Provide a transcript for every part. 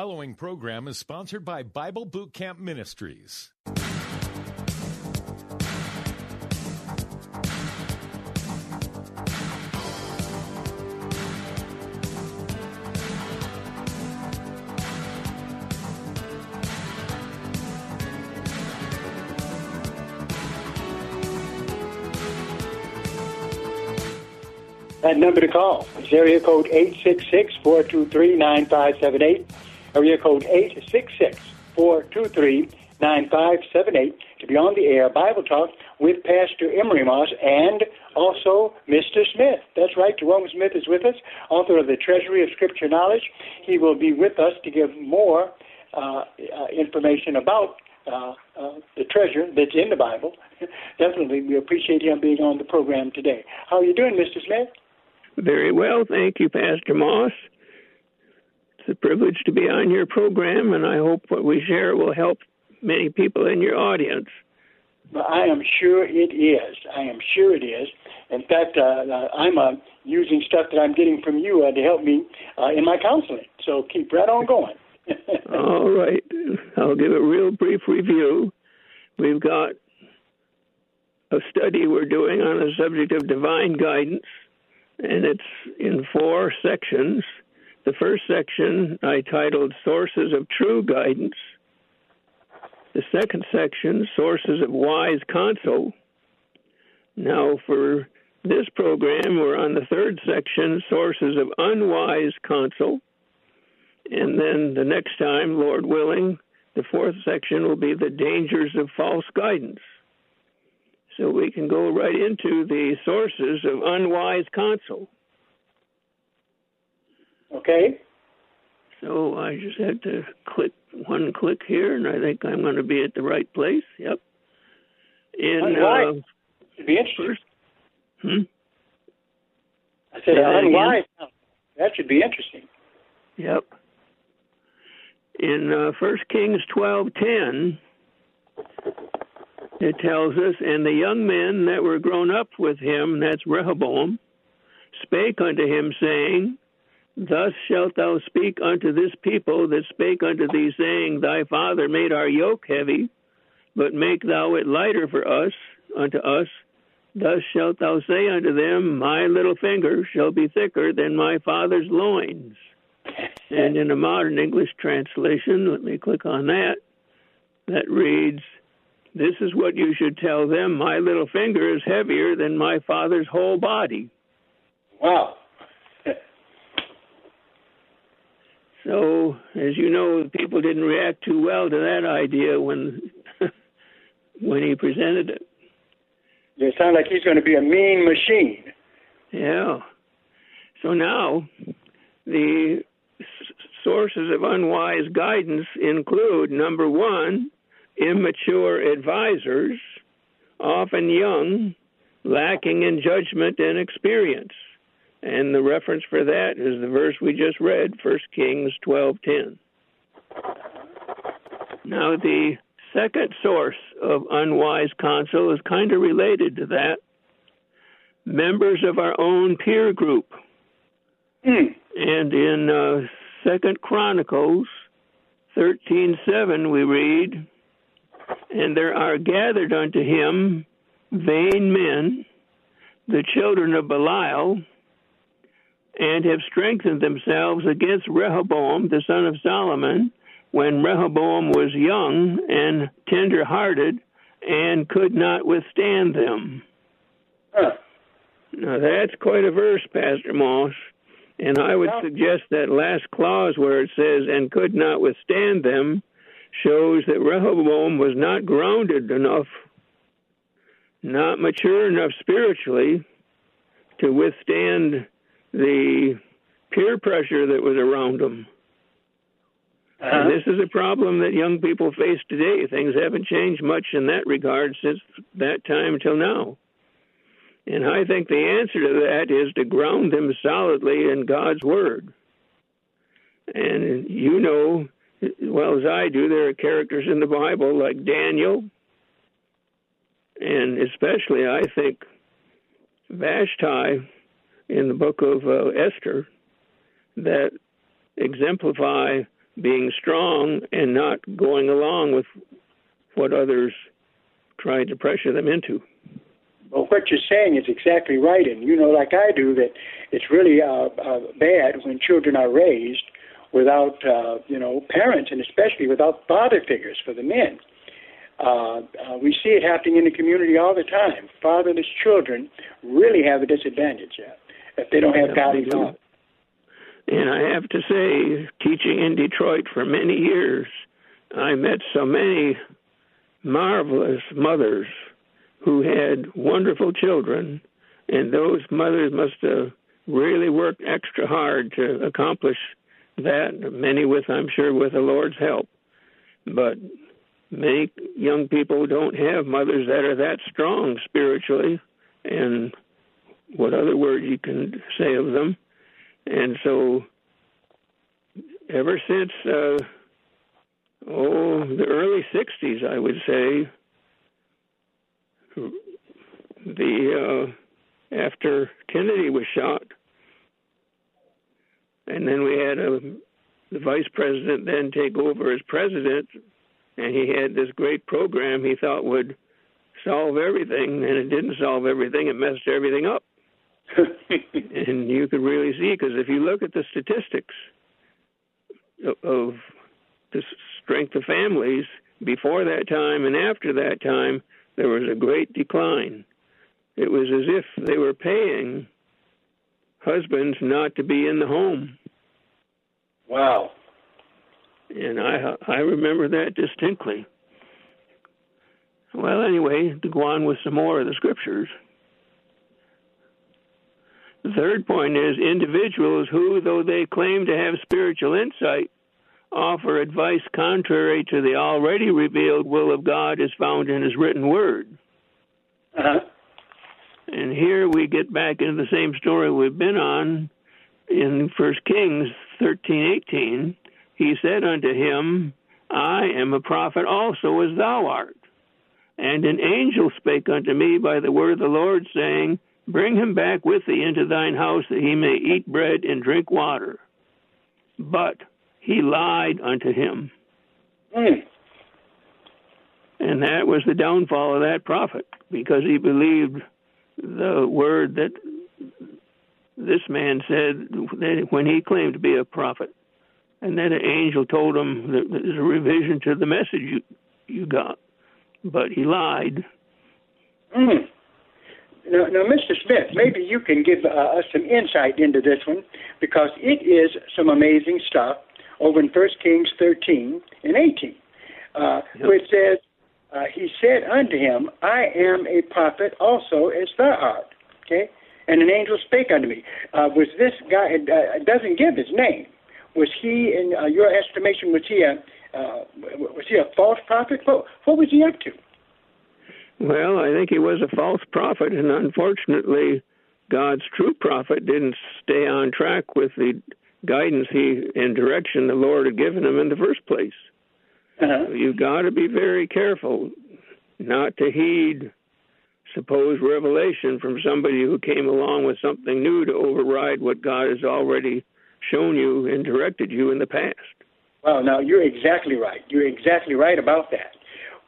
The following program is sponsored by Bible Boot Camp Ministries. That number to call is area code 866-423-9578. Area code 866-423-9578 to be on the air Bible Talk with Pastor Emery Moss and also Mr. Smith. That's right, Jerome Smith is with us, author of the Treasury of Scripture Knowledge. He will be with us to give more uh, uh, information about uh, uh, the treasure that's in the Bible. Definitely, we appreciate him being on the program today. How are you doing, Mr. Smith? Very well, thank you, Pastor Moss. It's a privilege to be on your program, and I hope what we share will help many people in your audience. I am sure it is. I am sure it is. In fact, uh, uh, I'm uh, using stuff that I'm getting from you uh, to help me uh, in my counseling. So keep right on going. All right. I'll give a real brief review. We've got a study we're doing on the subject of divine guidance, and it's in four sections. The first section I titled Sources of True Guidance. The second section, Sources of Wise Counsel. Now, for this program, we're on the third section, Sources of Unwise Counsel. And then the next time, Lord willing, the fourth section will be the dangers of false guidance. So we can go right into the sources of unwise counsel. Okay. So I just had to click one click here, and I think I'm going to be at the right place. Yep. In Unwise. uh, It'd be interesting. first, hmm? I said, Say that again? unwise. That should be interesting. Yep. In uh, First Kings twelve ten, it tells us, and the young men that were grown up with him, that's Rehoboam, spake unto him, saying, Thus shalt thou speak unto this people that spake unto thee, saying, Thy father made our yoke heavy, but make thou it lighter for us, unto us. Thus shalt thou say unto them, My little finger shall be thicker than my father's loins. And in a modern English translation, let me click on that, that reads, This is what you should tell them, my little finger is heavier than my father's whole body. Wow. So, as you know, people didn't react too well to that idea when when he presented it. It sounds like he's going to be a mean machine. Yeah. So now, the s- sources of unwise guidance include number one, immature advisors, often young, lacking in judgment and experience. And the reference for that is the verse we just read, 1 Kings 12:10. Now the second source of unwise counsel is kind of related to that. Members of our own peer group. Mm. And in uh, Second Chronicles 13:7 we read, "And there are gathered unto him vain men, the children of Belial, and have strengthened themselves against Rehoboam, the son of Solomon, when Rehoboam was young and tender hearted and could not withstand them. Huh. Now, that's quite a verse, Pastor Moss. And I would suggest that last clause where it says, and could not withstand them, shows that Rehoboam was not grounded enough, not mature enough spiritually to withstand the peer pressure that was around him. Uh-huh. And this is a problem that young people face today. Things haven't changed much in that regard since that time till now. And I think the answer to that is to ground them solidly in God's Word. And you know, as well as I do, there are characters in the Bible like Daniel, and especially, I think, Vashti in the book of uh, Esther that exemplify being strong and not going along with what others tried to pressure them into. Well, what you're saying is exactly right, and you know, like I do, that it's really uh, uh, bad when children are raised without, uh, you know, parents, and especially without father figures for the men. Uh, uh, we see it happening in the community all the time. Fatherless children really have a disadvantage yeah, if they don't have godly fathers. And I have to say, teaching in Detroit for many years, I met so many marvelous mothers who had wonderful children, and those mothers must have really worked extra hard to accomplish that. Many with, I'm sure, with the Lord's help. But many young people don't have mothers that are that strong spiritually, and what other word you can say of them. And so, ever since uh, oh the early '60s, I would say, the uh, after Kennedy was shot, and then we had a the vice president then take over as president, and he had this great program he thought would solve everything, and it didn't solve everything; it messed everything up. And you could really see because if you look at the statistics of, of the strength of families before that time and after that time, there was a great decline. It was as if they were paying husbands not to be in the home. Wow. And I I remember that distinctly. Well, anyway, to go on with some more of the scriptures. The third point is individuals who, though they claim to have spiritual insight, offer advice contrary to the already revealed will of God as found in His written word. Uh-huh. And here we get back into the same story we've been on in First Kings thirteen eighteen. He said unto him, I am a prophet also as thou art. And an angel spake unto me by the word of the Lord, saying, Bring him back with thee into thine house, that he may eat bread and drink water. But he lied unto him. Mm. And that was the downfall of that prophet, because he believed the word that this man said that when he claimed to be a prophet. And then an angel told him that there's a revision to the message you, you got. But he lied. Mm. Now, now, Mr. Smith, maybe you can give uh, us some insight into this one because it is some amazing stuff over in 1 Kings 13 and 18, uh, yep. where says, uh, He said unto him, I am a prophet also as thou art. Okay? And an angel spake unto me. Uh, was this guy, it uh, doesn't give his name. Was he, in uh, your estimation, was he a, uh, was he a false prophet? What, what was he up to? Well, I think he was a false prophet, and unfortunately, God's true prophet didn't stay on track with the guidance he and direction the Lord had given him in the first place. Uh-huh. You've got to be very careful not to heed supposed revelation from somebody who came along with something new to override what God has already shown you and directed you in the past. Well, now you're exactly right. You're exactly right about that.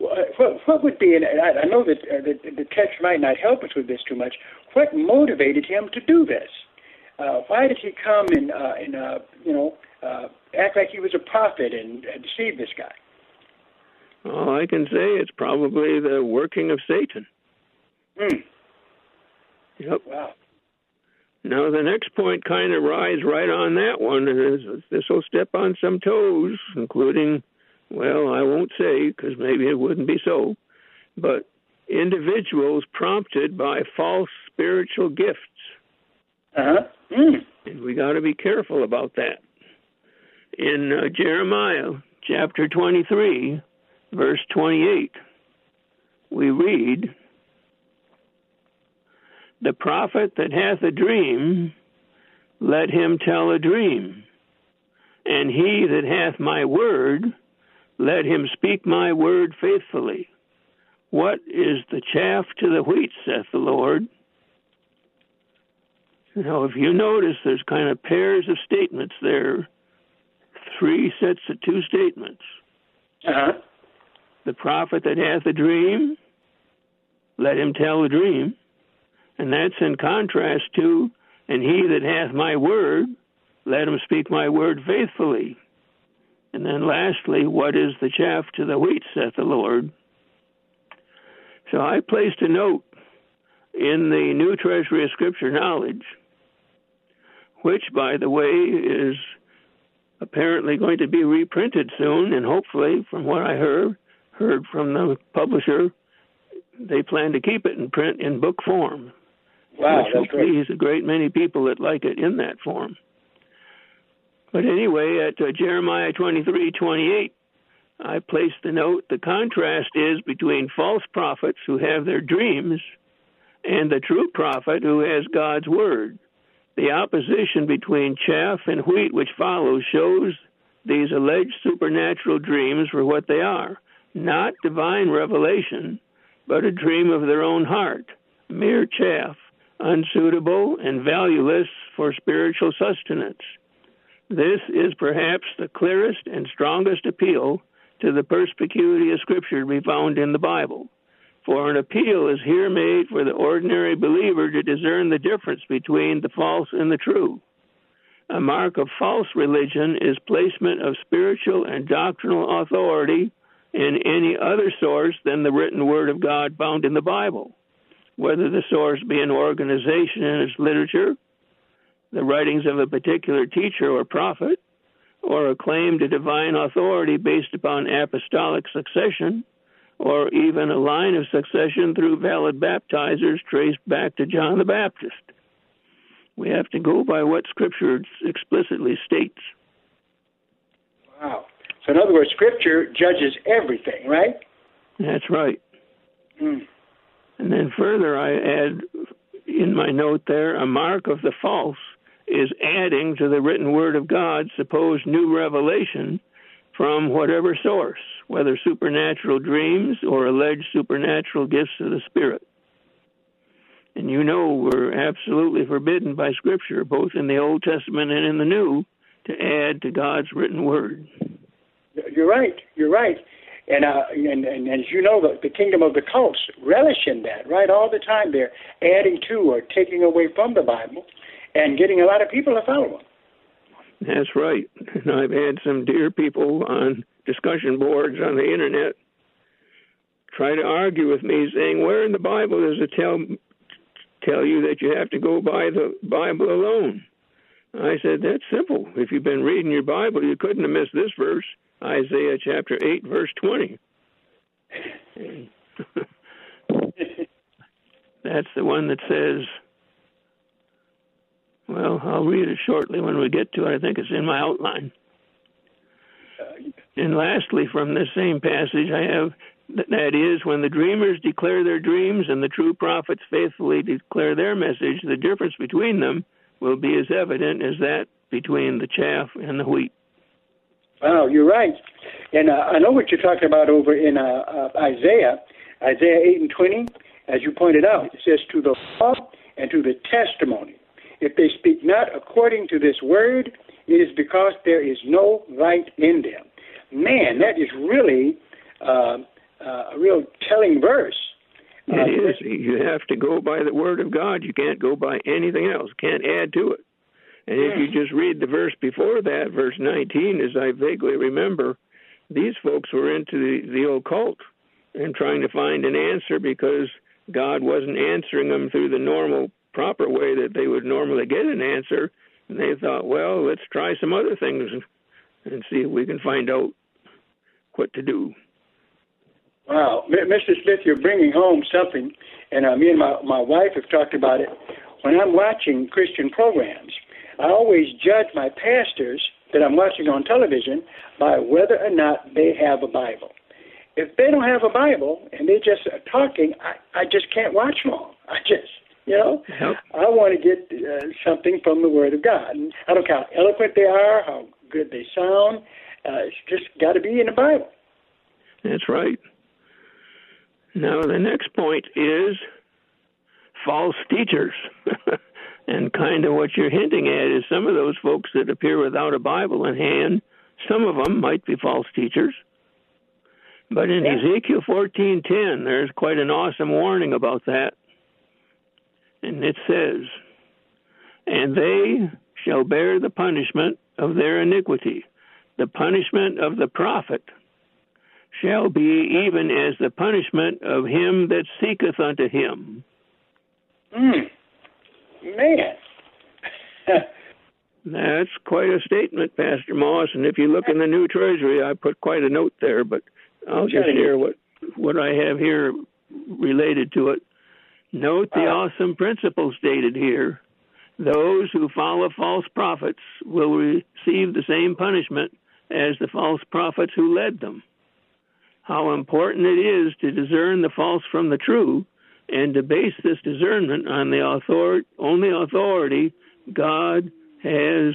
What, what would be, and I, I know that uh, the, the text might not help us with this too much. What motivated him to do this? Uh, why did he come and, uh, and uh, you know, uh, act like he was a prophet and uh, deceive this guy? All I can say it's probably the working of Satan. Hmm. Yep. Wow. Now the next point kind of rides right on that one. This will step on some toes, including, well, I won't say because maybe it wouldn't be so, but individuals prompted by false spiritual gifts. Uh huh. Mm. And we got to be careful about that. In uh, Jeremiah chapter 23, verse 28, we read, The prophet that hath a dream, let him tell a dream. And he that hath my word, let him speak my word faithfully. What is the chaff to the wheat, saith the Lord? Now, if you notice, there's kind of pairs of statements there, three sets of two statements. Uh-huh. The prophet that hath a dream, let him tell a dream. And that's in contrast to, and he that hath my word, let him speak my word faithfully. And then lastly, what is the chaff to the wheat, saith the Lord? So I placed a note in the New Treasury of Scripture Knowledge which, by the way, is apparently going to be reprinted soon, and hopefully, from what I heard, heard from the publisher, they plan to keep it in print in book form. Wow, which that's will please a great many people that like it in that form. But anyway, at uh, Jeremiah 23 28, I placed the note the contrast is between false prophets who have their dreams and the true prophet who has God's word. The opposition between chaff and wheat, which follows, shows these alleged supernatural dreams for what they are not divine revelation, but a dream of their own heart, mere chaff, unsuitable and valueless for spiritual sustenance. This is perhaps the clearest and strongest appeal to the perspicuity of Scripture to be found in the Bible. For an appeal is here made for the ordinary believer to discern the difference between the false and the true. A mark of false religion is placement of spiritual and doctrinal authority in any other source than the written Word of God found in the Bible, whether the source be an organization and its literature, the writings of a particular teacher or prophet, or a claim to divine authority based upon apostolic succession, or even a line of succession through valid baptizers traced back to John the Baptist. We have to go by what Scripture explicitly states. Wow. So, in other words, Scripture judges everything, right? That's right. Mm. And then further, I add in my note there a mark of the false is adding to the written word of God supposed new revelation from whatever source, whether supernatural dreams or alleged supernatural gifts of the Spirit. And you know we're absolutely forbidden by Scripture, both in the Old Testament and in the New, to add to God's written word. You're right. You're right. And, uh, and, and, as you know, the, the kingdom of the cults relish in that, right? All the time they're adding to or taking away from the Bible and getting a lot of people to follow them. That's right. And I've had some dear people on discussion boards on the internet try to argue with me, saying, "Where in the Bible does it tell tell you that you have to go by the Bible alone?" I said, "That's simple. If you've been reading your Bible, you couldn't have missed this verse, Isaiah chapter eight, verse twenty. That's the one that says." Well, I'll read it shortly when we get to it. I think it's in my outline. And lastly, from this same passage, I have That is, when the dreamers declare their dreams and the true prophets faithfully declare their message, the difference between them will be as evident as that between the chaff and the wheat. Wow, you're right. And uh, I know what you're talking about over in uh, uh, Isaiah, Isaiah 8 and 20. As you pointed out, it says, To the law and to the testimony. If they speak not according to this word, it is because there is no light in them. Man, that is really uh, uh, a real telling verse. It uh, is. You have to go by the word of God. You can't go by anything else. Can't add to it. And if you just read the verse before that, verse 19, as I vaguely remember, these folks were into the, the occult and trying to find an answer because God wasn't answering them through the normal, proper way that they would normally get an answer. And they thought, well, let's try some other things and see if we can find out what to do. Wow, Mr. Smith, you're bringing home something, and uh, me and my my wife have talked about it. When I'm watching Christian programs, I always judge my pastors that I'm watching on television by whether or not they have a Bible. If they don't have a Bible and they're just talking, I, I just can't watch long. I just, you know, yep. I want to get uh, something from the Word of God. And I don't care how eloquent they are, how good they sound. Uh, it's just got to be in the Bible. That's right. Now, the next point is false teachers. and kind of what you're hinting at is some of those folks that appear without a Bible in hand, some of them might be false teachers. But in yeah. Ezekiel 14:10, there's quite an awesome warning about that. And it says, "And they shall bear the punishment of their iniquity. The punishment of the prophet shall be even as the punishment of him that seeketh unto him." Mm. Man. That's quite a statement, Pastor Moss. And if you look in the new treasury, I put quite a note there, but I'll just share what what I have here related to it. Note the uh, awesome principle stated here. Those who follow false prophets will receive the same punishment as the false prophets who led them. How important it is to discern the false from the true and to base this discernment on the author- only authority God has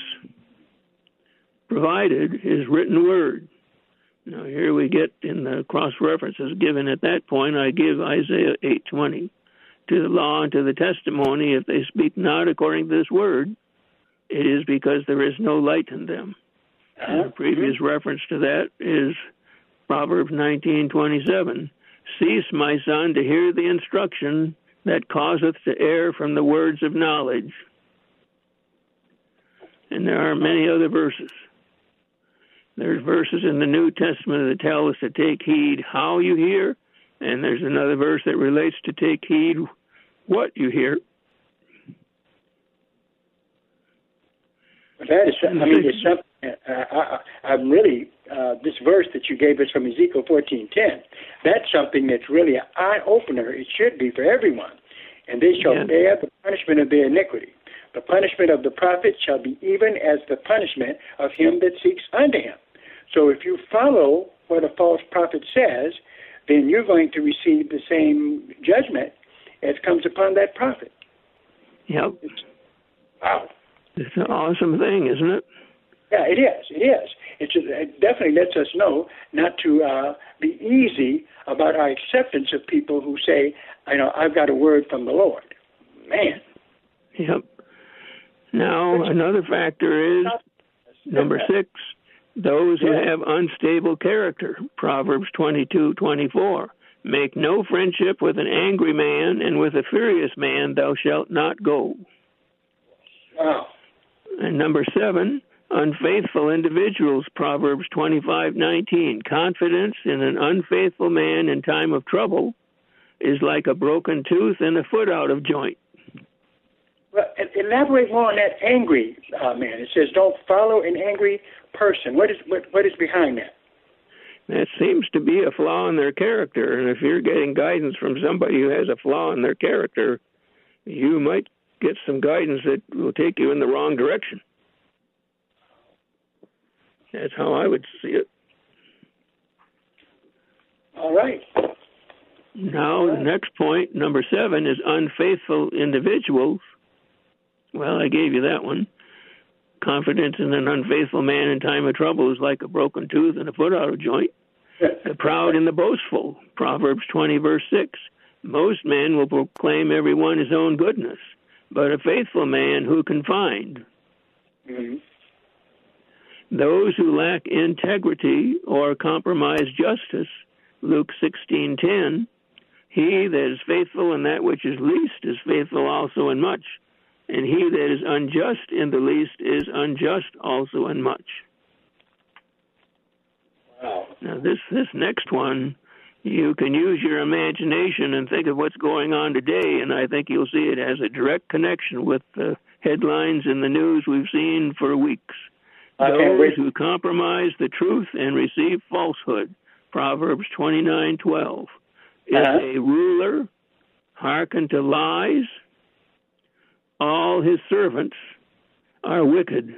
provided, His written word. Now here we get in the cross references given at that point. I give Isaiah eight twenty to the law and to the testimony. If they speak not according to this word, it is because there is no light in them. And the oh, previous reference to that is Proverbs nineteen twenty seven. Cease, my son, to hear the instruction that causeth to err from the words of knowledge. And there are many other verses. There's verses in the New Testament that tell us to take heed how you hear, and there's another verse that relates to take heed what you hear. That is, I mean, it's something. Uh, I, I'm really uh, this verse that you gave us from Ezekiel 14:10. That's something that's really an eye opener. It should be for everyone. And they shall yeah. bear the punishment of their iniquity. The punishment of the prophet shall be even as the punishment of him that seeks unto him. So if you follow what a false prophet says, then you're going to receive the same judgment as comes upon that prophet. Yep. It's, wow. It's an awesome thing, isn't it? Yeah, it is. It is. It, it definitely lets us know not to uh, be easy about our acceptance of people who say, "I know I've got a word from the Lord." Man. Yep. Now another factor is number six. Those who have unstable character. Proverbs twenty-two twenty-four. Make no friendship with an angry man, and with a furious man thou shalt not go. Wow. And number seven, unfaithful individuals proverbs 25:19 confidence in an unfaithful man in time of trouble is like a broken tooth and a foot out of joint. Well, elaborate more on that angry uh, man. It says don't follow an angry person. What is what, what is behind that that seems to be a flaw in their character and if you're getting guidance from somebody who has a flaw in their character you might get some guidance that will take you in the wrong direction that's how I would see it. All right. Now, the next point, number seven, is unfaithful individuals. Well, I gave you that one. Confidence in an unfaithful man in time of trouble is like a broken tooth and a foot out of joint. the proud and the boastful, Proverbs 20, verse 6. Most men will proclaim every one his own goodness, but a faithful man who can find? Mm-hmm. Those who lack integrity or compromise justice, Luke 16:10, he that is faithful in that which is least is faithful also in much, and he that is unjust in the least is unjust also in much. Wow. Now this this next one, you can use your imagination and think of what's going on today, and I think you'll see it has a direct connection with the headlines in the news we've seen for weeks. Those who compromise the truth and receive falsehood. Proverbs twenty nine twelve. If Uh-huh. a ruler hearken to lies, all his servants are wicked.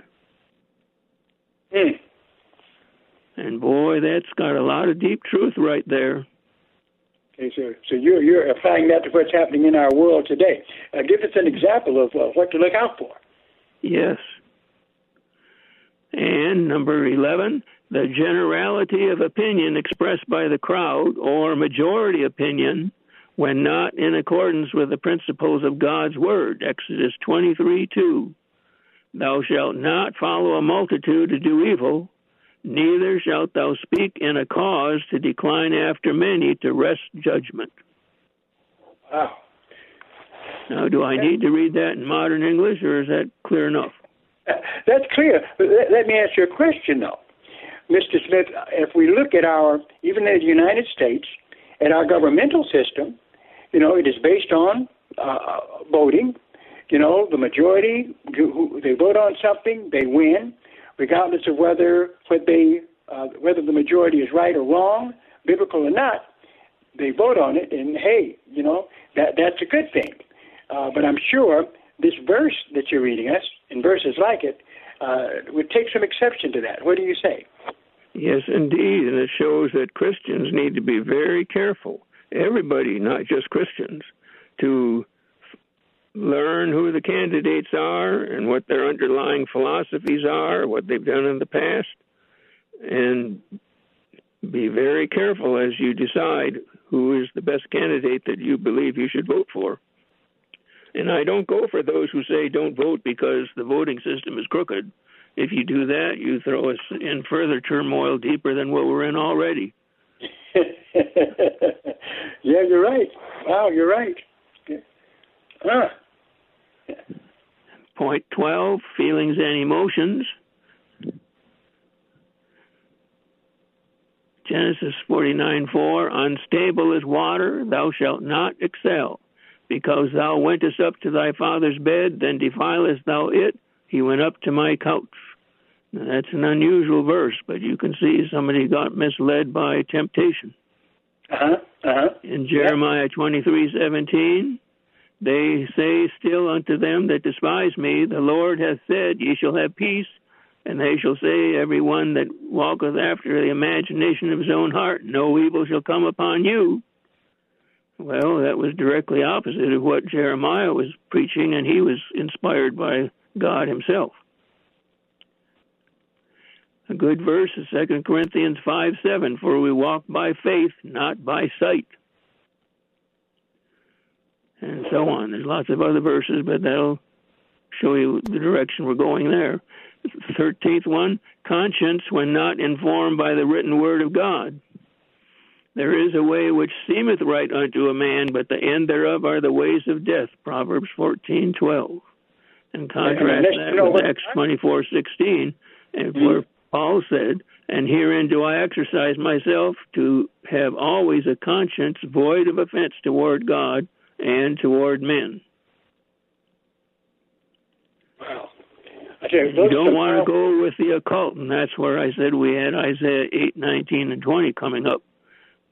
Hmm. And boy, that's got a lot of deep truth right there. Okay, so so you're you're applying that to what's happening in our world today. Uh, give us an example of uh, what to look out for. Yes. And number 11, the generality of opinion expressed by the crowd or majority opinion when not in accordance with the principles of God's word. Exodus 23 2. Thou shalt not follow a multitude to do evil, neither shalt thou speak in a cause to decline after many to wrest judgment. Wow. Now, do I need to read that in modern English, or is that clear enough? That's clear. Let, let me ask you a question, though. Mr. Smith, if we look at our, even in the United States, at our governmental system, you know, it is based on uh, voting. You know, the majority, who, who, they vote on something, they win, regardless of whether what they, uh, whether the majority is right or wrong, biblical or not. They vote on it, and hey, you know, that that's a good thing. Uh, but I'm sure this verse that you're reading us, and verses like it, uh, would take some exception to that. What do you say? Yes, indeed, and it shows that Christians need to be very careful. Everybody, not just Christians, to learn who the candidates are and what their underlying philosophies are, what they've done in the past, and be very careful as you decide who is the best candidate that you believe you should vote for. And I don't go for those who say don't vote because the voting system is crooked. If you do that, you throw us in further turmoil deeper than what we're in already. yeah, you're right. Wow, you're right. Ah. Point 12 feelings and emotions. Genesis 49 4 Unstable as water, thou shalt not excel. Because thou wentest up to thy father's bed, then defilest thou it. He went up to my couch. That's an unusual verse, but you can see somebody got misled by temptation. Uh-huh. Uh-huh. In Jeremiah twenty three seventeen, they say still unto them that despise me, the Lord hath said, Ye shall have peace, and they shall say, Every one that walketh after the imagination of his own heart, no evil shall come upon you. Well, that was directly opposite of what Jeremiah was preaching, and he was inspired by God himself. A good verse is 2 Corinthians 5 7, for we walk by faith, not by sight. And so on. There's lots of other verses, but that'll show you the direction we're going there. The 13th one, conscience when not informed by the written word of God. There is a way which seemeth right unto a man, but the end thereof are the ways of death. Proverbs fourteen twelve. And contrast Yeah, that with Acts twenty four sixteen, and where Paul said, And herein do I exercise myself to have always a conscience void of offense toward God and toward men. Wow. Tell you, don't want to go with the occult, and that's where I said we had Isaiah eight nineteen and 20 coming up.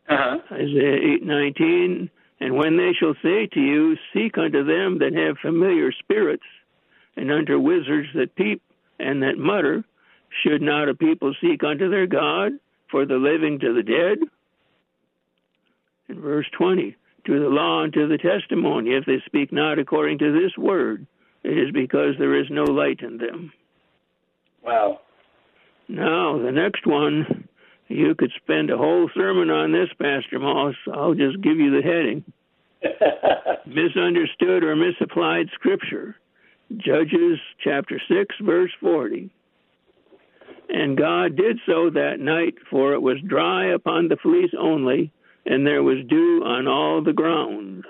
Uh-huh. Isaiah eight nineteen, and when they shall say to you, Seek unto them that have familiar spirits, and unto wizards that peep and that mutter, should not a people seek unto their God for the living to the dead? In verse 20, to the law and to the testimony, if they speak not according to this word, it is because there is no light in them. Wow. Now, the next one, you could spend a whole sermon on this, Pastor Moss. I'll just give you the heading Misunderstood or misapplied Scripture. Judges chapter 6, verse 40. And God did so that night, for it was dry upon the fleece only, and there was dew on all the ground.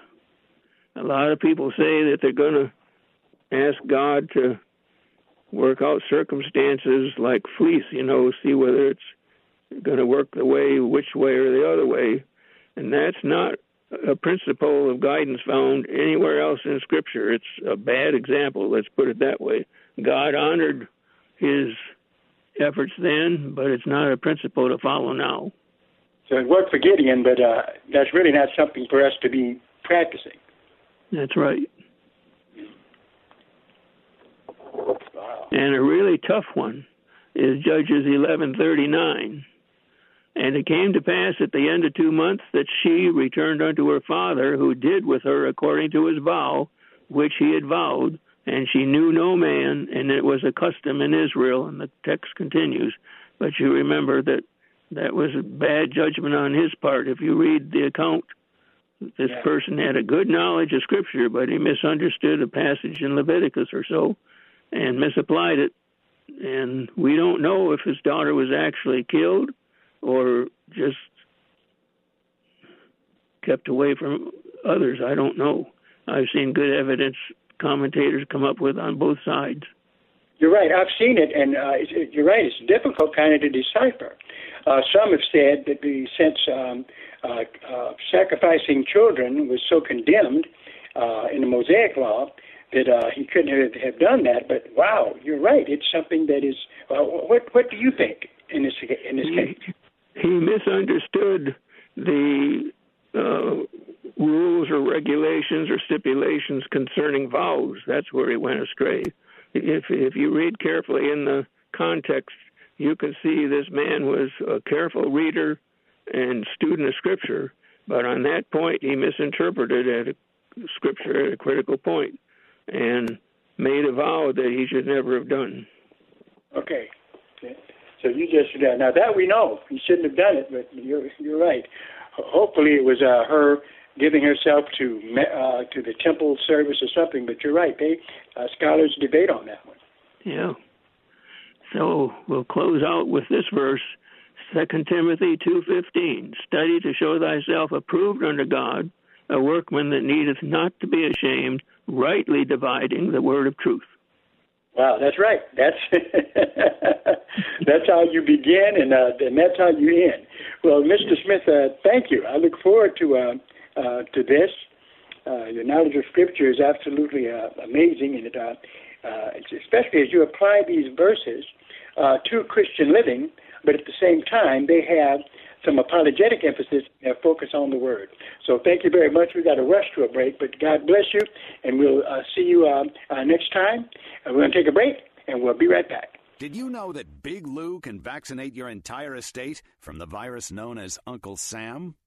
A lot of people say that they're going to ask God to work out circumstances like fleece, you know, see whether it's going to work the way, which way or the other way. And that's not a principle of guidance found anywhere else in Scripture. It's a bad example, let's put it that way. God honored his efforts then, but it's not a principle to follow now. So it worked for Gideon, but uh, that's really not something for us to be practicing. That's right. And a really tough one is Judges 11:39. And it came to pass at the end of two months that she returned unto her father, who did with her according to his vow, which he had vowed, and she knew no man, and it was a custom in Israel. And the text continues, but you remember that that was a bad judgment on his part. If you read the account, this yeah. person had a good knowledge of Scripture, but he misunderstood a passage in Leviticus or so, and misapplied it. And we don't know if his daughter was actually killed or just kept away from others. I don't know. I've seen good evidence commentators come up with on both sides. You're right. I've seen it, and uh, you're right. It's difficult kind of to decipher. Uh, some have said that the since um, uh, uh, sacrificing children was so condemned uh, in the Mosaic Law that uh, he couldn't have, have done that. But wow, you're right. It's something that is. Uh, what What do you think in this in this case? he misunderstood the uh, rules or regulations or stipulations concerning vows. That's where he went astray. If if you read carefully in the context, you can see this man was a careful reader and student of Scripture, but on that point he misinterpreted at a, Scripture at a critical point and made a vow that he should never have done. Okay. So you just now that we know he shouldn't have done it, but you're you're right. Hopefully it was uh, her giving herself to uh, to the temple service or something. But you're right. They uh, scholars debate on that one. Yeah. So we'll close out with this verse, Second Timothy two fifteen. Study to show thyself approved unto God, a workman that needeth not to be ashamed, rightly dividing the word of truth. Wow, that's right. That's that's how you begin, and uh, and that's how you end. Well, Mr. Smith, uh, thank you. I look forward to uh, uh, to this. Uh, your knowledge of Scripture is absolutely uh, amazing, and uh, especially as you apply these verses uh, to Christian living, but at the same time they have some apologetic emphasis and focus on the word. So thank you very much. We've got to rush to a break, but God bless you, and we'll see you next time. we're going to take a break, and we'll be right back. Did you know that Big Lou can vaccinate your entire estate from the virus known as Uncle Sam?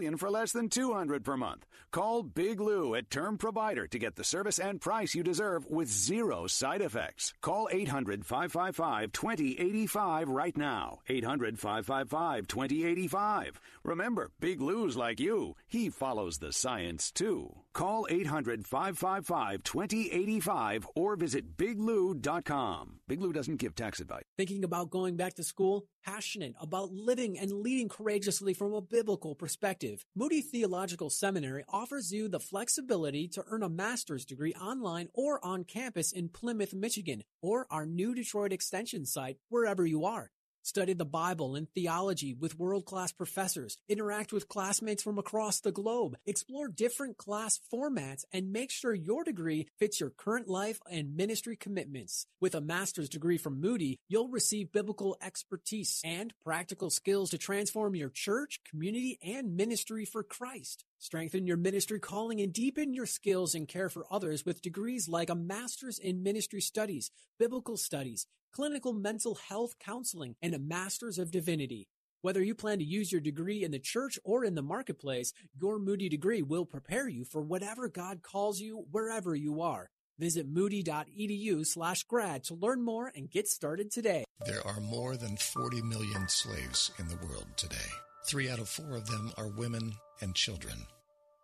million for less than 200 per month. Call Big Lou at Term Provider to get the service and price you deserve with zero side effects. Call 800-555-2085 right now. 800-555-2085. Remember, Big Lou's like you. He follows the science too. Call 800-555-2085 or visit biglou.com. Big Lou doesn't give tax advice. Thinking about going back to school? Passionate about living and leading courageously from a biblical perspective. Moody Theological Seminary offers you the flexibility to earn a master's degree online or on campus in Plymouth, Michigan, or our new Detroit Extension site, wherever you are. Study the Bible and theology with world class professors. Interact with classmates from across the globe. Explore different class formats and make sure your degree fits your current life and ministry commitments. With a master's degree from Moody, you'll receive biblical expertise and practical skills to transform your church, community, and ministry for Christ. Strengthen your ministry calling and deepen your skills and care for others with degrees like a master's in ministry studies, biblical studies, clinical mental health counseling, and a master's of divinity. Whether you plan to use your degree in the church or in the marketplace, your Moody degree will prepare you for whatever God calls you wherever you are. Visit moody.edu slash grad to learn more and get started today. There are more than 40 million slaves in the world today. Three out of four of them are women and children.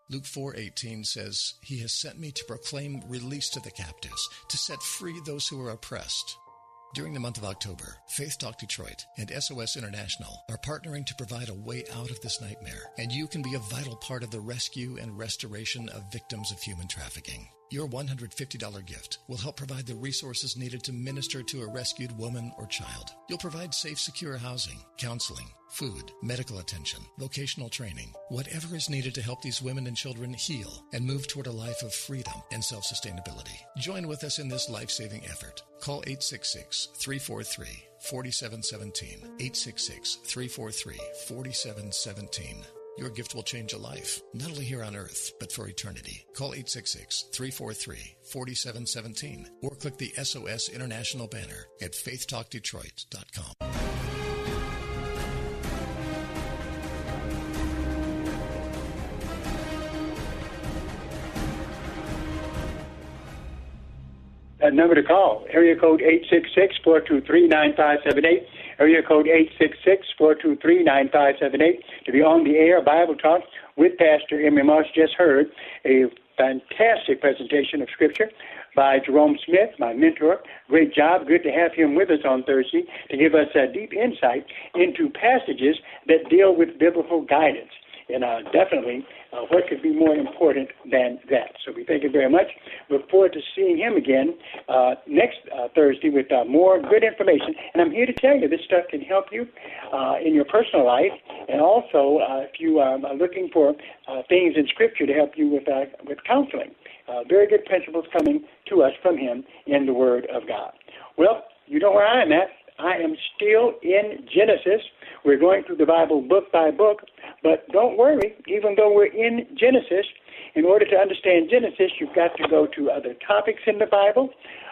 Luke 4:18 says, "He has sent me to proclaim release to the captives, to set free those who are oppressed." During the month of October, Faith Talk Detroit and SOS International are partnering to provide a way out of this nightmare, and you can be a vital part of the rescue and restoration of victims of human trafficking. Your $150 gift will help provide the resources needed to minister to a rescued woman or child. You'll provide safe, secure housing, counseling, food, medical attention, vocational training, whatever is needed to help these women and children heal and move toward a life of freedom and self sustainability. Join with us in this life saving effort. Call 866 343 4717. 866 343 4717. Your gift will change a life, not only here on earth, but for eternity. Call 866 343 4717 or click the SOS International banner at faithtalkdetroit.com. That number to call, area code 866-423-9578, area code 866-423-9578 to be on the air Bible Talk with Pastor Emery Moss. Just heard a fantastic presentation of Scripture by Jerome Smith, my mentor. Great job. Good to have him with us on Thursday to give us a deep insight into passages that deal with biblical guidance. And uh, definitely, uh, what could be more important than that? So we thank you very much. Look forward to seeing him again uh, next uh, Thursday with uh, more good information. And I'm here to tell you this stuff can help you uh, in your personal life, and also if you are looking for things in Scripture to help you with with counseling. very good principles coming to us from him in the Word of God. Well, you know where I am at. I am still in Genesis. We're going through the Bible book by book, but don't worry, even though we're in Genesis, in order to understand Genesis, you've got to go to other topics in the Bible,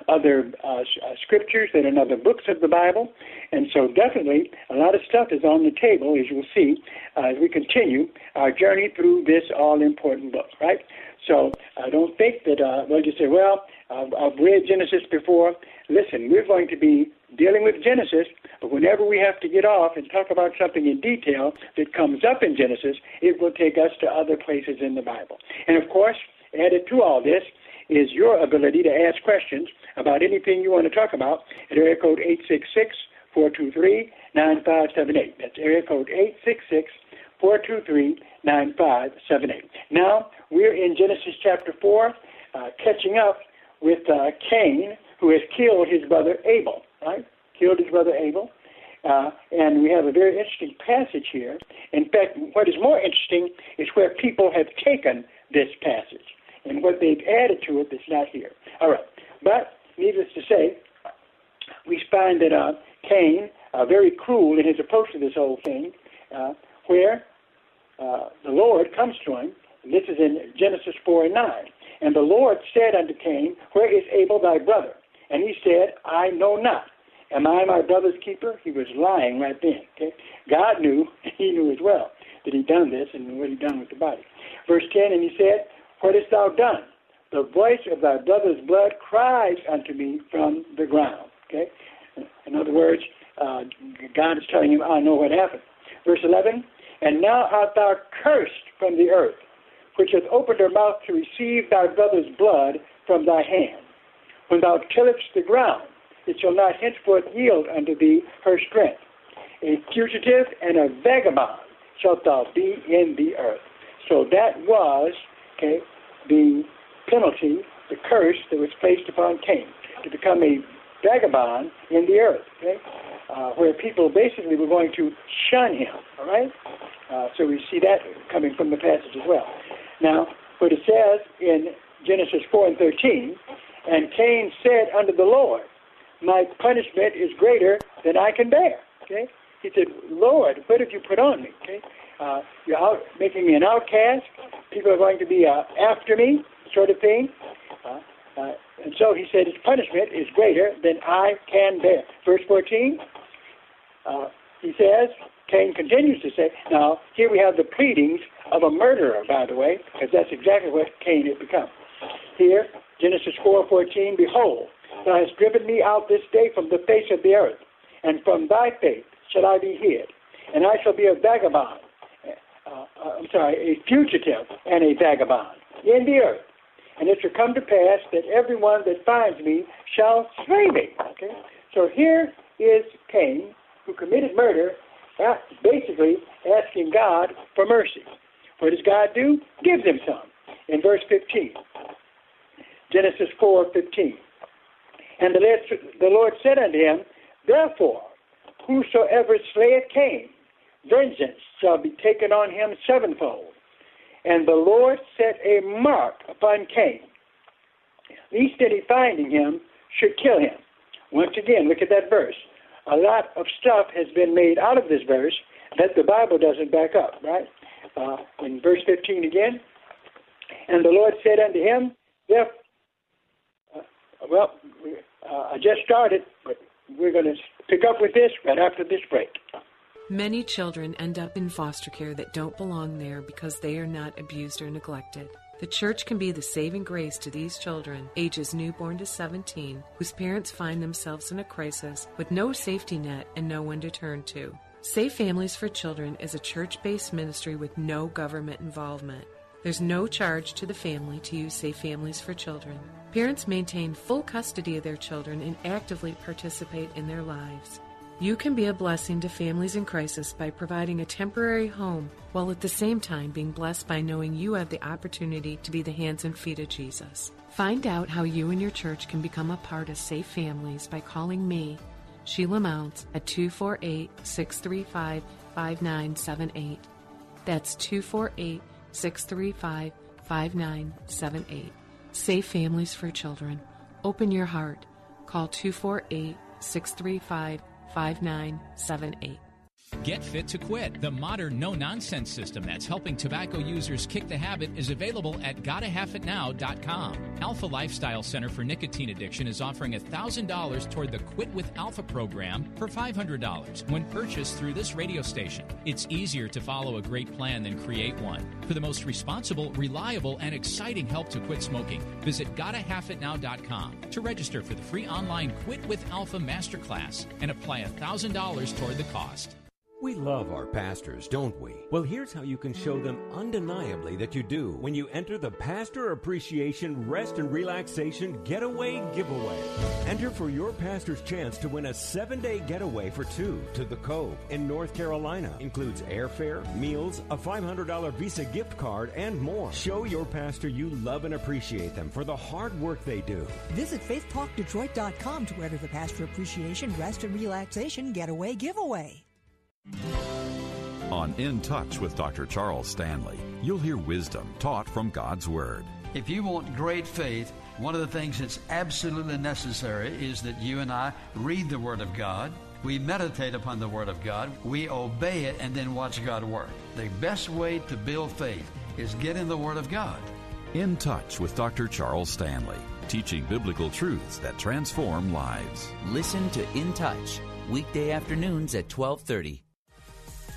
other uh, uh, scriptures that are in other books of the Bible. And so, definitely, a lot of stuff is on the table, as you'll see, uh, as we continue our journey through this all important book, right? So, I don't think that, uh, well, you say, well, I've, I've read Genesis before. Listen, we're going to be dealing with Genesis, but whenever we have to get off and talk about something in detail that comes up in Genesis, it will take us to other places in the Bible. And of course, added to all this is your ability to ask questions about anything you want to talk about at area code 866 423 9578. That's area code 866 423 9578. Now, we're in Genesis chapter 4, uh, catching up with uh, Cain, who has killed his brother Abel brother Abel. Uh, and we have a very interesting passage here. In fact, what is more interesting is where people have taken this passage and what they've added to it that's not here. All right. But needless to say, we find that uh, Cain, uh, very cruel in his approach to this whole thing, uh, where uh, the Lord comes to him. And this is in Genesis 4 and 9. And the Lord said unto Cain, Where is Abel thy brother? And he said, I know not. Am I my brother's keeper? He was lying right then. Okay? God knew, he knew as well, that he'd done this and what he'd done with the body. Verse 10, and he said, What hast thou done? The voice of thy brother's blood cries unto me from the ground. Okay? In other words, uh, God is telling him, I know what happened. Verse 11, and now art thou cursed from the earth, which hath opened her mouth to receive thy brother's blood from thy hand. When thou tillest the ground, it shall not henceforth yield unto thee her strength. A fugitive and a vagabond shalt thou be in the earth. So that was okay, the penalty, the curse that was placed upon Cain, to become a vagabond in the earth. Okay? uh, where people basically were going to shun him. All right? Uh, so we see that coming from the passage as well. Now, what it says in Genesis 4 and 13, and Cain said unto the Lord, My punishment is greater than I can bear. Okay? He said, Lord, what have you put on me? Okay? Uh, you're out making me an outcast. People are going to be uh, after me, sort of thing. Uh, uh, and so he said, His punishment is greater than I can bear. Verse 14, uh, he says, Cain continues to say, now here we have the pleadings of a murderer, by the way, because that's exactly what Cain had become. Here, Genesis 4:14, behold, thou hast driven me out this day from the face of the earth, and from thy face shall I be hid, and I shall be a vagabond. Uh, uh, I'm sorry, a fugitive and a vagabond in the earth. And it shall come to pass that everyone that finds me shall slay me. Okay? So here is Cain, who committed murder, basically asking God for mercy. What does God do? Gives him some. In verse 15, Genesis 4:15, and the Lord, said unto him, Therefore, whosoever slayeth Cain, vengeance shall be taken on him sevenfold. And the Lord set a mark upon Cain, lest any finding him should kill him. Once again, look at that verse a lot of stuff has been made out of this verse that the Bible doesn't back up, right? Uh, in verse 15 again, and the Lord said unto him, well, uh, I just started, but we're going to pick up with this right after this break. Many children end up in foster care that don't belong there because they are not abused or neglected. The church can be the saving grace to these children, ages newborn to 17, whose parents find themselves in a crisis with no safety net and no one to turn to. Safe Families for Children is a church based ministry with no government involvement. There's no charge to the family to use Safe Families for Children. Parents maintain full custody of their children and actively participate in their lives. You can be a blessing to families in crisis by providing a temporary home while at the same time being blessed by knowing you have the opportunity to be the hands and feet of Jesus. Find out how you and your church can become a part of Safe Families by calling me, Sheila Mounts, at 248 635 5978. That's 248 635 5978. Safe Families for Children. Open your heart. Call 248 635 5978. Get Fit to Quit, the modern no nonsense system that's helping tobacco users kick the habit, is available at gottahalfitnow.com. Alpha Lifestyle Center for Nicotine Addiction is offering $1,000 toward the Quit with Alpha program for $500 when purchased through this radio station. It's easier to follow a great plan than create one. For the most responsible, reliable, and exciting help to quit smoking, visit gottahalfitnow.com to register for the free online Quit with Alpha Masterclass and apply $1,000 toward the cost. We love our pastors, don't we? Well, here's how you can show them undeniably that you do when you enter the Pastor Appreciation Rest and Relaxation Getaway Giveaway. Enter for your pastor's chance to win a seven day getaway for two to the Cove in North Carolina. Includes airfare, meals, a $500 Visa gift card, and more. Show your pastor you love and appreciate them for the hard work they do. Visit faithtalkdetroit.com to enter the Pastor Appreciation Rest and Relaxation Getaway Giveaway. On In Touch with Dr. Charles Stanley, you'll hear wisdom taught from God's Word. If you want great faith, one of the things that's absolutely necessary is that you and I read the Word of God. We meditate upon the Word of God. We obey it and then watch God work. The best way to build faith is get in the Word of God. In Touch with Dr. Charles Stanley, teaching biblical truths that transform lives. Listen to In Touch, weekday afternoons at 1230.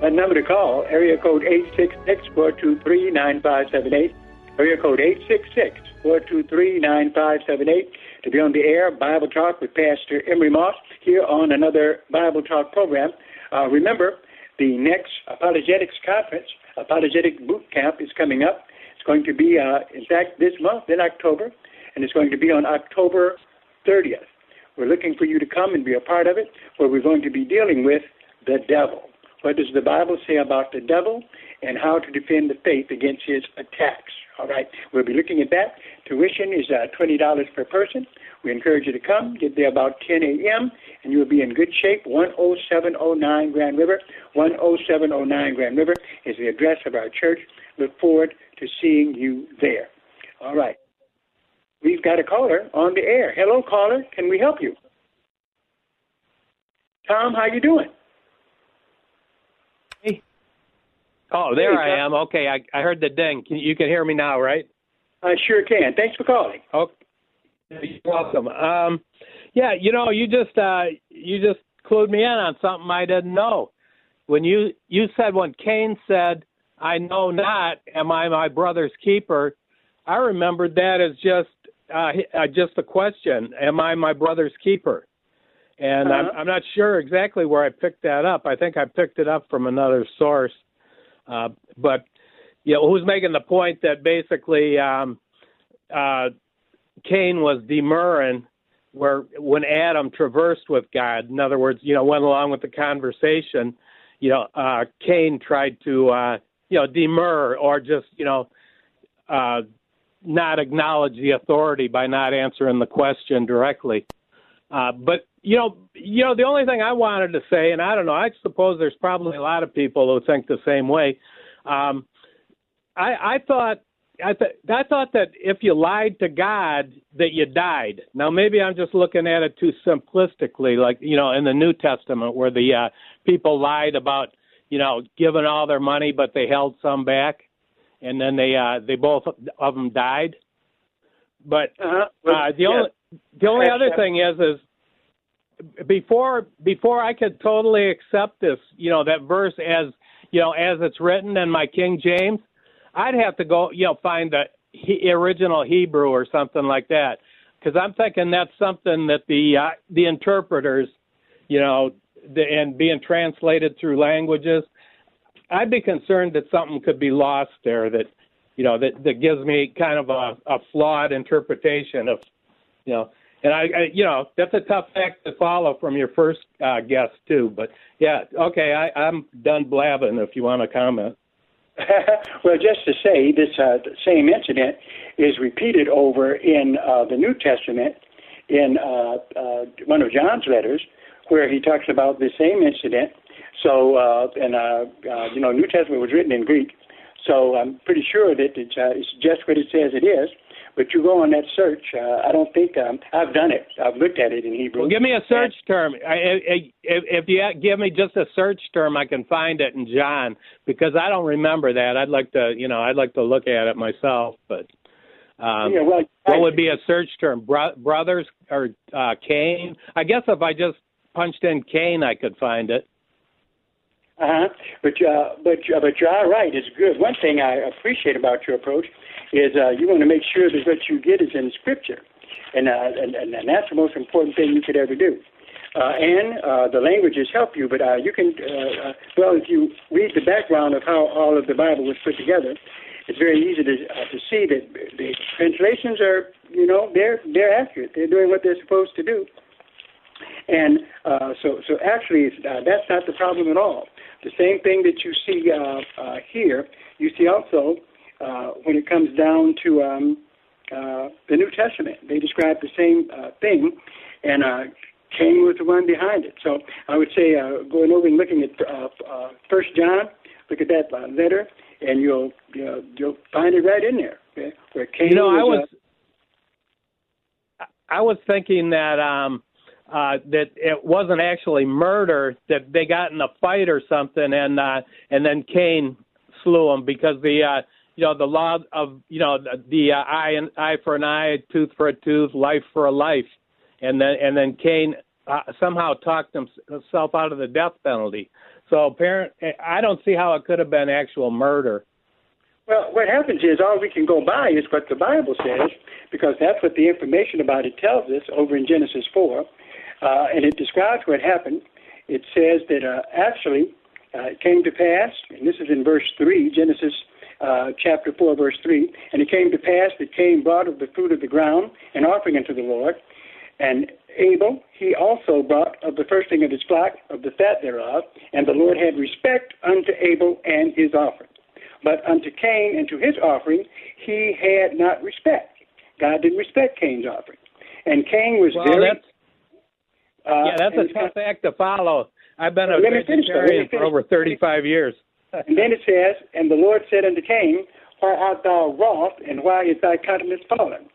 That number to call, area code 866-423-9578. Area code 866-423-9578 to be on the air, Bible Talk with Pastor Emery Moss here on another Bible Talk program. Uh, remember, the next Apologetics Conference, Apologetic Boot Camp, is coming up. It's going to be, uh, in fact, this month in October, and it's going to be on October 30th. We're looking for you to come and be a part of it, where we're going to be dealing with the devil. What does the Bible say about the devil and how to defend the faith against his attacks? All right, we'll be looking at that. Tuition is uh, $20 per person. We encourage you to come. Get there about 10 a.m., and you'll be in good shape. 10709 Grand River. 10709 Grand River is the address of our church. Look forward to seeing you there. All right. We've got a caller on the air. Hello, caller. Can we help you? Tom, how you doing? Oh, there Hey, I am. Okay, I, I heard the ding. Can, you can hear me now, right? I sure can. Thanks for calling. Okay, you're welcome. Um, yeah, you know, you just uh, you just clued me in on something I didn't know. When you you said when Cain said, "I know not, am I my brother's keeper?" I remembered that as just uh, uh, just a question: Am I my brother's keeper? And I'm, Uh-huh. I'm not sure exactly where I picked that up. I think I picked it up from another source. Uh, but you know, who's making the point that basically um, uh, Cain was demurring where when Adam traversed with God, in other words, you know, went along with the conversation, you know, uh, Cain tried to, uh, you know, demur or just, you know, uh, not acknowledge the authority by not answering the question directly. Uh, but you know, you know, the only thing I wanted to say, and I don't know, I suppose there's probably a lot of people who think the same way. Um, I, I thought, I, th- I thought that if you lied to God, that you died. Now maybe I'm just looking at it too simplistically, like you know, in the New Testament where the uh, people lied about, you know, giving all their money, but they held some back, and then they uh, they both of them died. But Uh-huh. uh, the only the only other thing is is before before I could totally accept this, you know, that verse as you know as it's written in my King James, I'd have to go, you know, find the he, original Hebrew or something like that, because I'm thinking that's something that the uh, the interpreters, you know, the, and being translated through languages, I'd be concerned that something could be lost there that, you know, that that gives me kind of a, a flawed interpretation of, you know, and I, I, you know, that's a tough act to follow from your first uh, guest too. But yeah, okay, I, I'm done blabbing. If you want to comment. well, just to say, this uh, same incident is repeated over in uh, the New Testament in uh, uh, one of John's letters, where he talks about the same incident. So, uh, and uh, uh, you know, New Testament was written in Greek, so I'm pretty sure that it's, uh, it's just what it says it is. But you go on that search. Uh, I don't think um, I've done it. I've looked at it in Hebrew. Well, give me a search term. I, I, if, if you give me just a search term, I can find it in John because I don't remember that. I'd like to, you know, I'd like to look at it myself. But um, Yeah, well, what would be a search term? Bro- brothers or uh, Cain? I guess if I just punched in Cain, I could find it. Uh huh. But uh, but uh, but you're all right. It's good. One thing I appreciate about your approach is uh, you want to make sure that what you get is in Scripture, and uh, and, and that's the most important thing you could ever do. Uh, and uh, the languages help you, but uh, you can uh, uh, well if you read the background of how all of the Bible was put together, it's very easy to uh, to see that the translations are you know they're they're accurate. They're doing what they're supposed to do. And uh, so, so actually, uh, that's not the problem at all. The same thing that you see uh, uh, here, you see also uh, when it comes down to um, uh, the New Testament. They describe the same uh, thing, and uh, Cain was the one behind it. So I would say uh, going over and looking at uh, uh, First John, look at that uh, letter, and you'll you know, you'll find it right in there okay? where Cain You know, I was. was I was thinking that um uh that it wasn't actually murder that they got in a fight or something and uh and then Cain slew him because the uh you know the law of you know the, the uh, eye and eye for an eye tooth for a tooth life for a life and then and then Cain uh, somehow talked himself out of the death penalty So parent, I don't see how it could have been actual murder. Well, what happens is all we can go by is what the Bible says, because that's what the information about it tells us over in Genesis 4. Uh, and it describes what happened. It says that uh, actually uh, it came to pass, and this is in verse 3, Genesis uh, chapter 4, verse 3. And it came to pass that Cain brought of the fruit of the ground an offering unto the Lord. And Abel, he also brought of the first thing of his flock, of the fat thereof. And the Lord had respect unto Abel and his offering. But unto Cain and to his offering, he had not respect. God didn't respect Cain's offering. And Cain was well, very. That's, uh, yeah, that's a tough act to follow. I've been a vegetarian for over 35 years. And then it says, And the Lord said unto Cain, Why art thou wroth, and why is thy countenance fallen?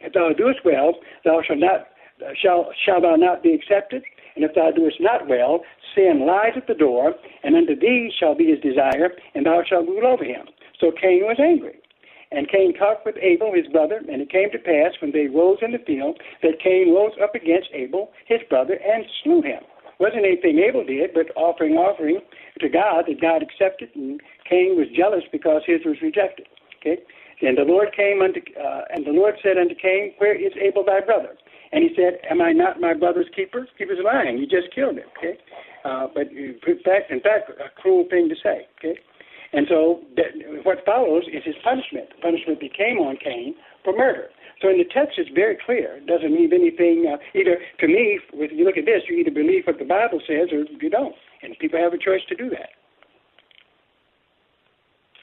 If thou doest well, thou shalt not shall shall thou not be accepted? And if thou doest not well, sin lies at the door, and unto thee shall be his desire, and thou shalt rule over him. So Cain was angry. And Cain talked with Abel his brother, and it came to pass when they rose in the field that Cain rose up against Abel his brother and slew him. Wasn't anything Abel did, but offering offering to God that God accepted, and Cain was jealous because his was rejected. Okay, and the Lord came unto, uh, and the Lord said unto Cain, Where is Abel thy brother? And he said, Am I not my brother's keeper? He was lying. You just killed him. Okay, uh, but in fact, in fact, a cruel thing to say. Okay, and so that, what follows is his punishment. The punishment that came on Cain for murder. So in the text, it's very clear. It doesn't mean anything. Uh, either to me, if you look at this, you either believe what the Bible says or you don't, and people have a choice to do that.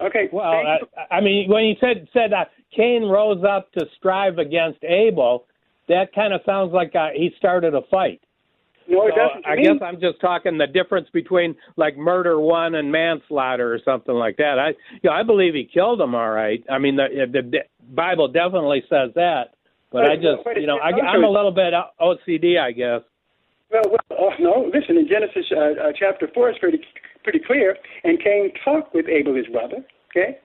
Okay. Well, I, I, mean, when you said said uh, Cain rose up to strive against Abel, that kind of sounds like uh, he started a fight. No, it so doesn't. I me. guess I'm just talking the difference between like murder one and manslaughter or something like that. I, you know, I believe he killed him. All right. I mean, the, the Bible definitely says that, but I just, wait, you know, I, I'm a little bit OCD, I guess. Well, well oh, no. Listen, in Genesis uh, uh, chapter four, it's pretty pretty clear. And Cain talked with Abel his brother. Okay.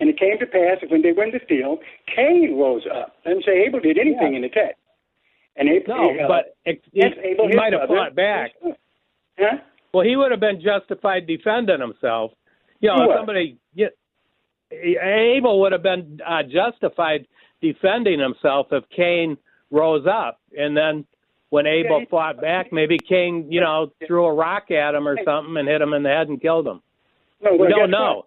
And it came to pass that when they went in the field, Cain rose up. Doesn't say Abel did anything yeah. in the text. And Abel, no, uh, but it, he, he might have fought back. Huh? Well, he would have been justified defending himself. You know, if somebody, you, Abel would have been uh, justified defending himself if Cain rose up, and then when Abel fought back, maybe Cain, you know, threw a rock at him or something and hit him in the head and killed him. No, we well, don't guess know.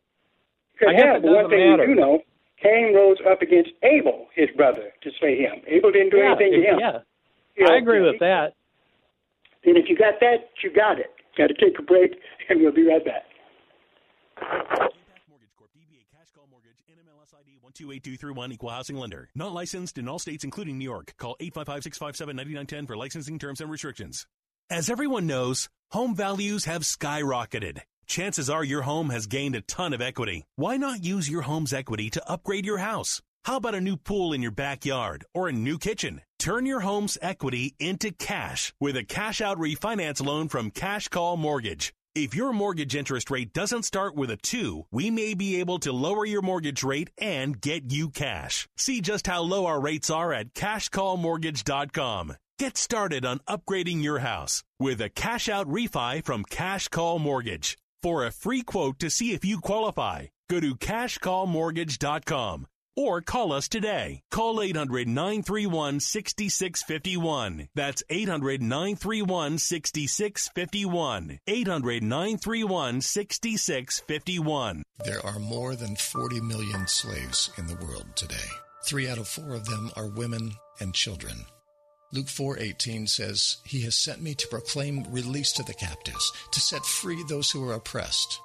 I guess have, it one doesn't thing matter. we do know, Cain rose up against Abel, his brother, to slay him. Abel didn't do yeah, anything to him. yeah. You know, I agree with that. And if you got that, you got it. Got to take a break, and we'll be right back. 28231 Equal Housing Lender. Not licensed in all states, including New York. Call 855-657-9910 for licensing terms and restrictions. As everyone knows, home values have skyrocketed. Chances are your home has gained a ton of equity. Why not use your home's equity to upgrade your house? How about a new pool in your backyard or a new kitchen? Turn your home's equity into cash with a cash out refinance loan from Cash Call Mortgage. If your mortgage interest rate doesn't start with a 2, we may be able to lower your mortgage rate and get you cash. See just how low our rates are at cashcallmortgage.com. Get started on upgrading your house with a cash out refi from Cash Call Mortgage. For a free quote to see if you qualify, go to cashcallmortgage.com or call us today. Call 800 931 6651. That's 800 931 6651. 800 931 6651. There are more than 40 million slaves in the world today. Three out of four of them are women and children. Luke 4:18 says, "He has sent me to proclaim release to the captives, to set free those who are oppressed."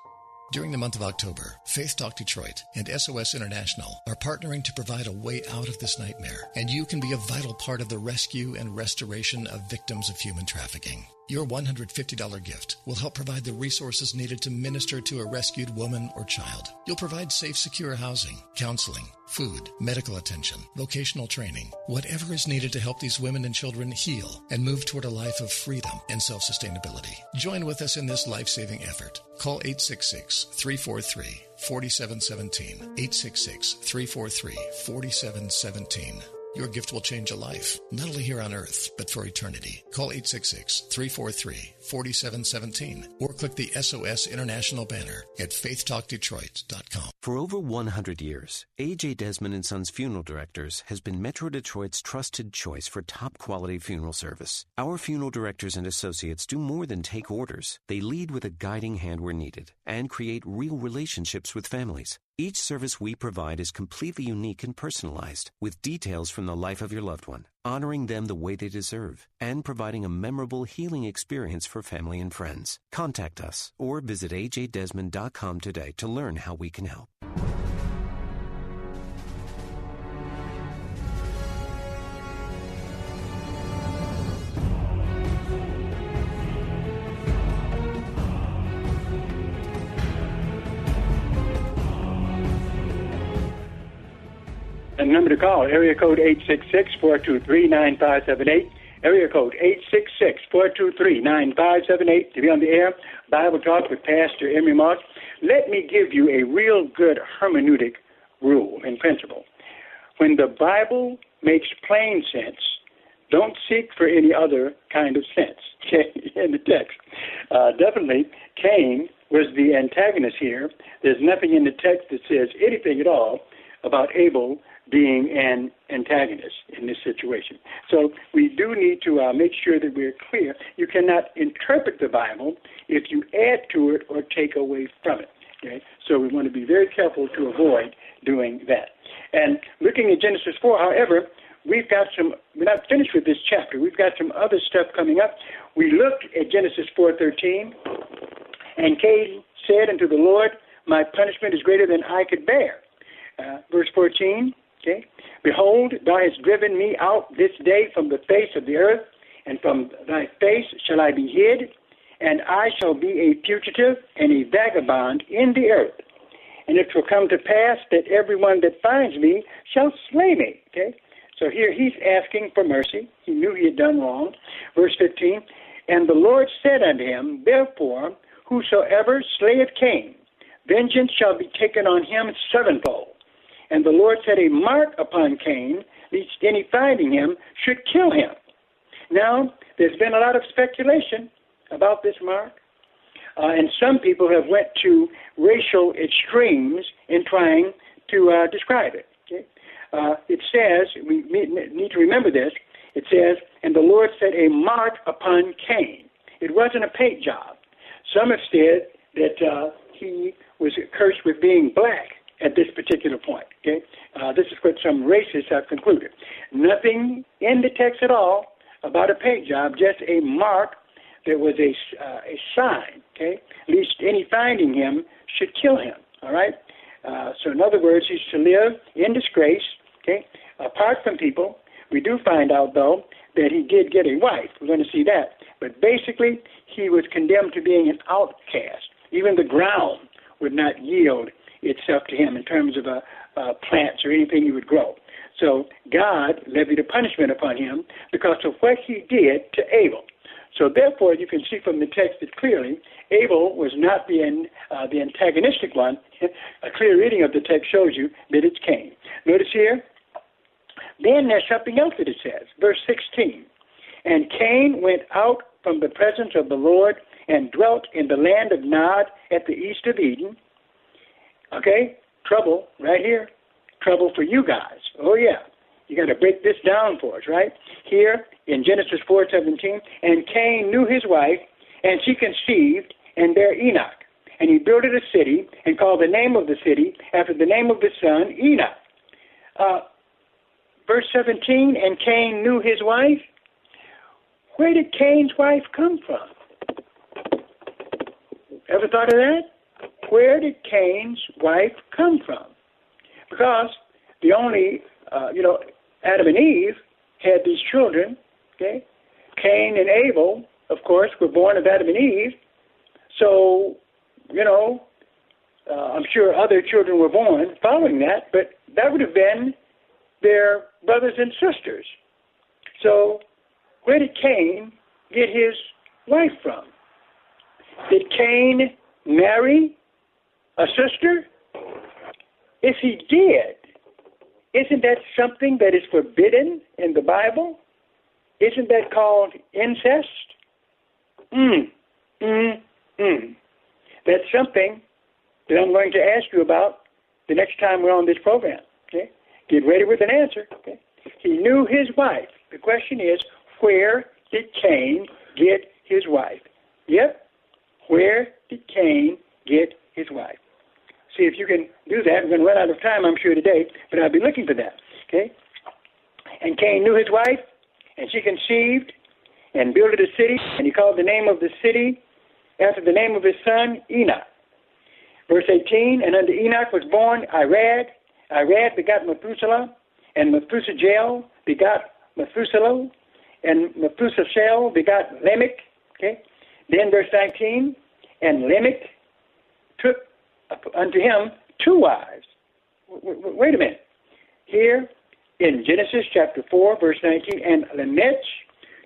During the month of October, Faith Talk Detroit and SOS International are partnering to provide a way out of this nightmare, and you can be a vital part of the rescue and restoration of victims of human trafficking. Your $150 gift will help provide the resources needed to minister to a rescued woman or child. You'll provide safe, secure housing, counseling, food, medical attention, vocational training, whatever is needed to help these women and children heal and move toward a life of freedom and self sustainability. Join with us in this life saving effort. Call 866 343 4717. 866 343 4717. Your gift will change a life, not only here on earth, but for eternity. Call 866 343 4717 or click the SOS International banner at faithtalkdetroit.com. For over 100 years, AJ Desmond and Sons Funeral Directors has been Metro Detroit's trusted choice for top quality funeral service. Our funeral directors and associates do more than take orders. They lead with a guiding hand where needed and create real relationships with families. Each service we provide is completely unique and personalized, with details from the life of your loved one, honoring them the way they deserve, and providing a memorable healing experience for family and friends. Contact us or visit ajdesmond.com today to learn how we can help. Call, area code 866-423-9578. Area code 866-423-9578 to be on the air. Bible Talk with Pastor Emery Moss. Let me give you a real good hermeneutic rule and principle. When the Bible makes plain sense, don't seek for any other kind of sense in the text. Uh, definitely, Cain was the antagonist here. There's nothing in the text that says anything at all about Abel being an antagonist in this situation. So we do need to uh, make sure that we're clear. You cannot interpret the Bible if you add to it or take away from it. Okay? So we want to be very careful to avoid doing that. And looking at Genesis 4, however, we've got some, we're not finished with this chapter. We've got some other stuff coming up. We looked at Genesis 4.13, and Cain said unto the Lord, My punishment is greater than I could bear. Uh, verse 14, Okay? Behold, thou hast driven me out this day from the face of the earth, and from thy face shall I be hid, and I shall be a fugitive and a vagabond in the earth. And it will come to pass that everyone that finds me shall slay me. Okay? So here he's asking for mercy. He knew he had done wrong. Verse 15, And the Lord said unto him, Therefore, whosoever slayeth Cain, vengeance shall be taken on him sevenfold. And the Lord set a mark upon Cain, lest any finding him should kill him. Now, there's been a lot of speculation about this mark, uh, and some people have went to racial extremes in trying to uh, describe it. Okay? Uh, it says, we need to remember this, it says, and the Lord set a mark upon Cain. It wasn't a paint job. Some have said that uh, he was cursed with being black at this particular point. Okay, uh, this is what some racists have concluded. Nothing in the text at all about a paint job, just a mark that was a uh, a sign. Okay, at least any finding him should kill him. All right. Uh, so in other words, he's to live in disgrace. Okay, apart from people. We do find out though that he did get a wife. We're going to see that. But basically, he was condemned to being an outcast. Even the ground would not yield itself to him in terms of uh, uh, plants or anything he would grow. So God levied a punishment upon him because of what he did to Abel. So therefore, you can see from the text that clearly Abel was not the, uh, the antagonistic one. a clear reading of the text shows you that it's Cain. Notice here, then there's something else that it says. Verse 16. And Cain went out from the presence of the Lord and dwelt in the land of Nod at the east of Eden. Okay? Trouble right here. Trouble for you guys. Oh, yeah. You got to break this down for us, right? Here in Genesis 4:17, and Cain knew his wife, and she conceived and bare Enoch. And he builded a city and called the name of the city after the name of the son, Enoch. Uh, verse 17, and Cain knew his wife. Where did Cain's wife come from? Ever thought of that? Where did Cain's wife come from? Because the only, uh, you know, Adam and Eve had these children, okay? Cain and Abel, of course, were born of Adam and Eve. So, you know, uh, I'm sure other children were born following that, but that would have been their brothers and sisters. So, where did Cain get his wife from? Did Cain marry a sister? If he did, Isn't that something that is forbidden in the Bible? Isn't that called incest? Mm, mm, mm. That's something that I'm going to ask you about the next time we're on this program. Okay? Get ready with an answer. Okay? He knew his wife. The question is, where did Cain get his wife? Yep. Where did Cain get his wife? See if you can do that. We're going to run out of time, I'm sure, today, but I'll be looking for that. Okay? And Cain knew his wife, and she conceived and built a city, and he called the name of the city after the name of his son, Enoch. Verse 18, and unto Enoch was born Irad. Irad begot Methuselah, and Methuselah begot Methuselah, and Methuselah begot Lamech. Okay? Then verse 19, and Lamech took unto him two wives. Wait a minute. Here in Genesis chapter 4, verse 19, and Lamech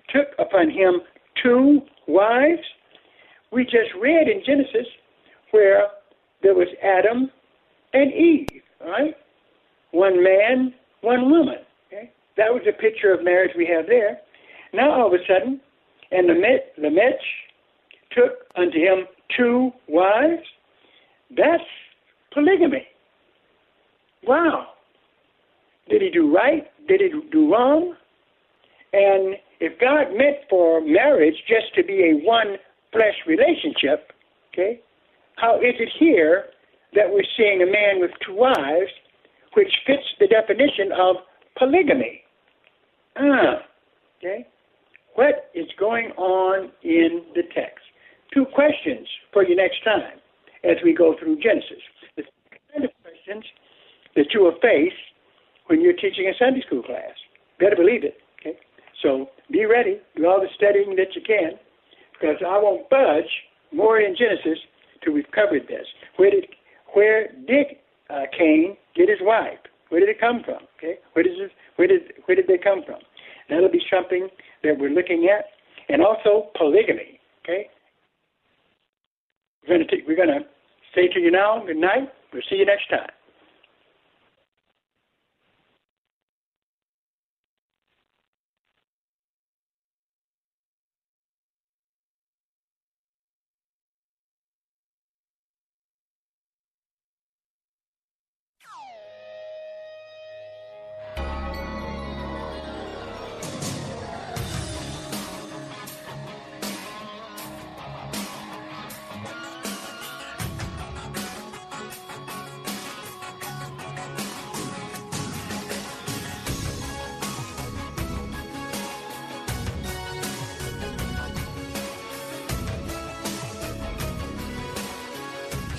took upon him two wives. We just read in Genesis where there was Adam and Eve, right? One man, one woman. Okay? That was the picture of marriage we have there. Now all of a sudden, and Lamech took unto him two wives. That's polygamy. Wow. Did he do right? Did he do wrong? And if God meant for marriage just to be a one flesh relationship, okay, how is it here that we're seeing a man with two wives, which fits the definition of polygamy? Ah, okay. What is going on in the text? Two questions for you next time as we go through Genesis. The kind of questions that you will face when you're teaching a Sunday school class. Better believe it. Okay? So be ready. Do all the studying that you can, because I won't budge more in Genesis till we've covered this. Where did where did uh, Cain get his wife? Where did it come from? Okay, where did where did where did they come from? That'll be something that we're looking at, and also polygamy. Okay, we're going to we're going to say to you now. Good night. We'll see you next time.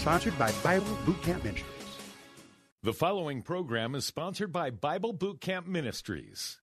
Sponsored by Bible Boot Camp Ministries. The following program is sponsored by Bible Boot Camp Ministries.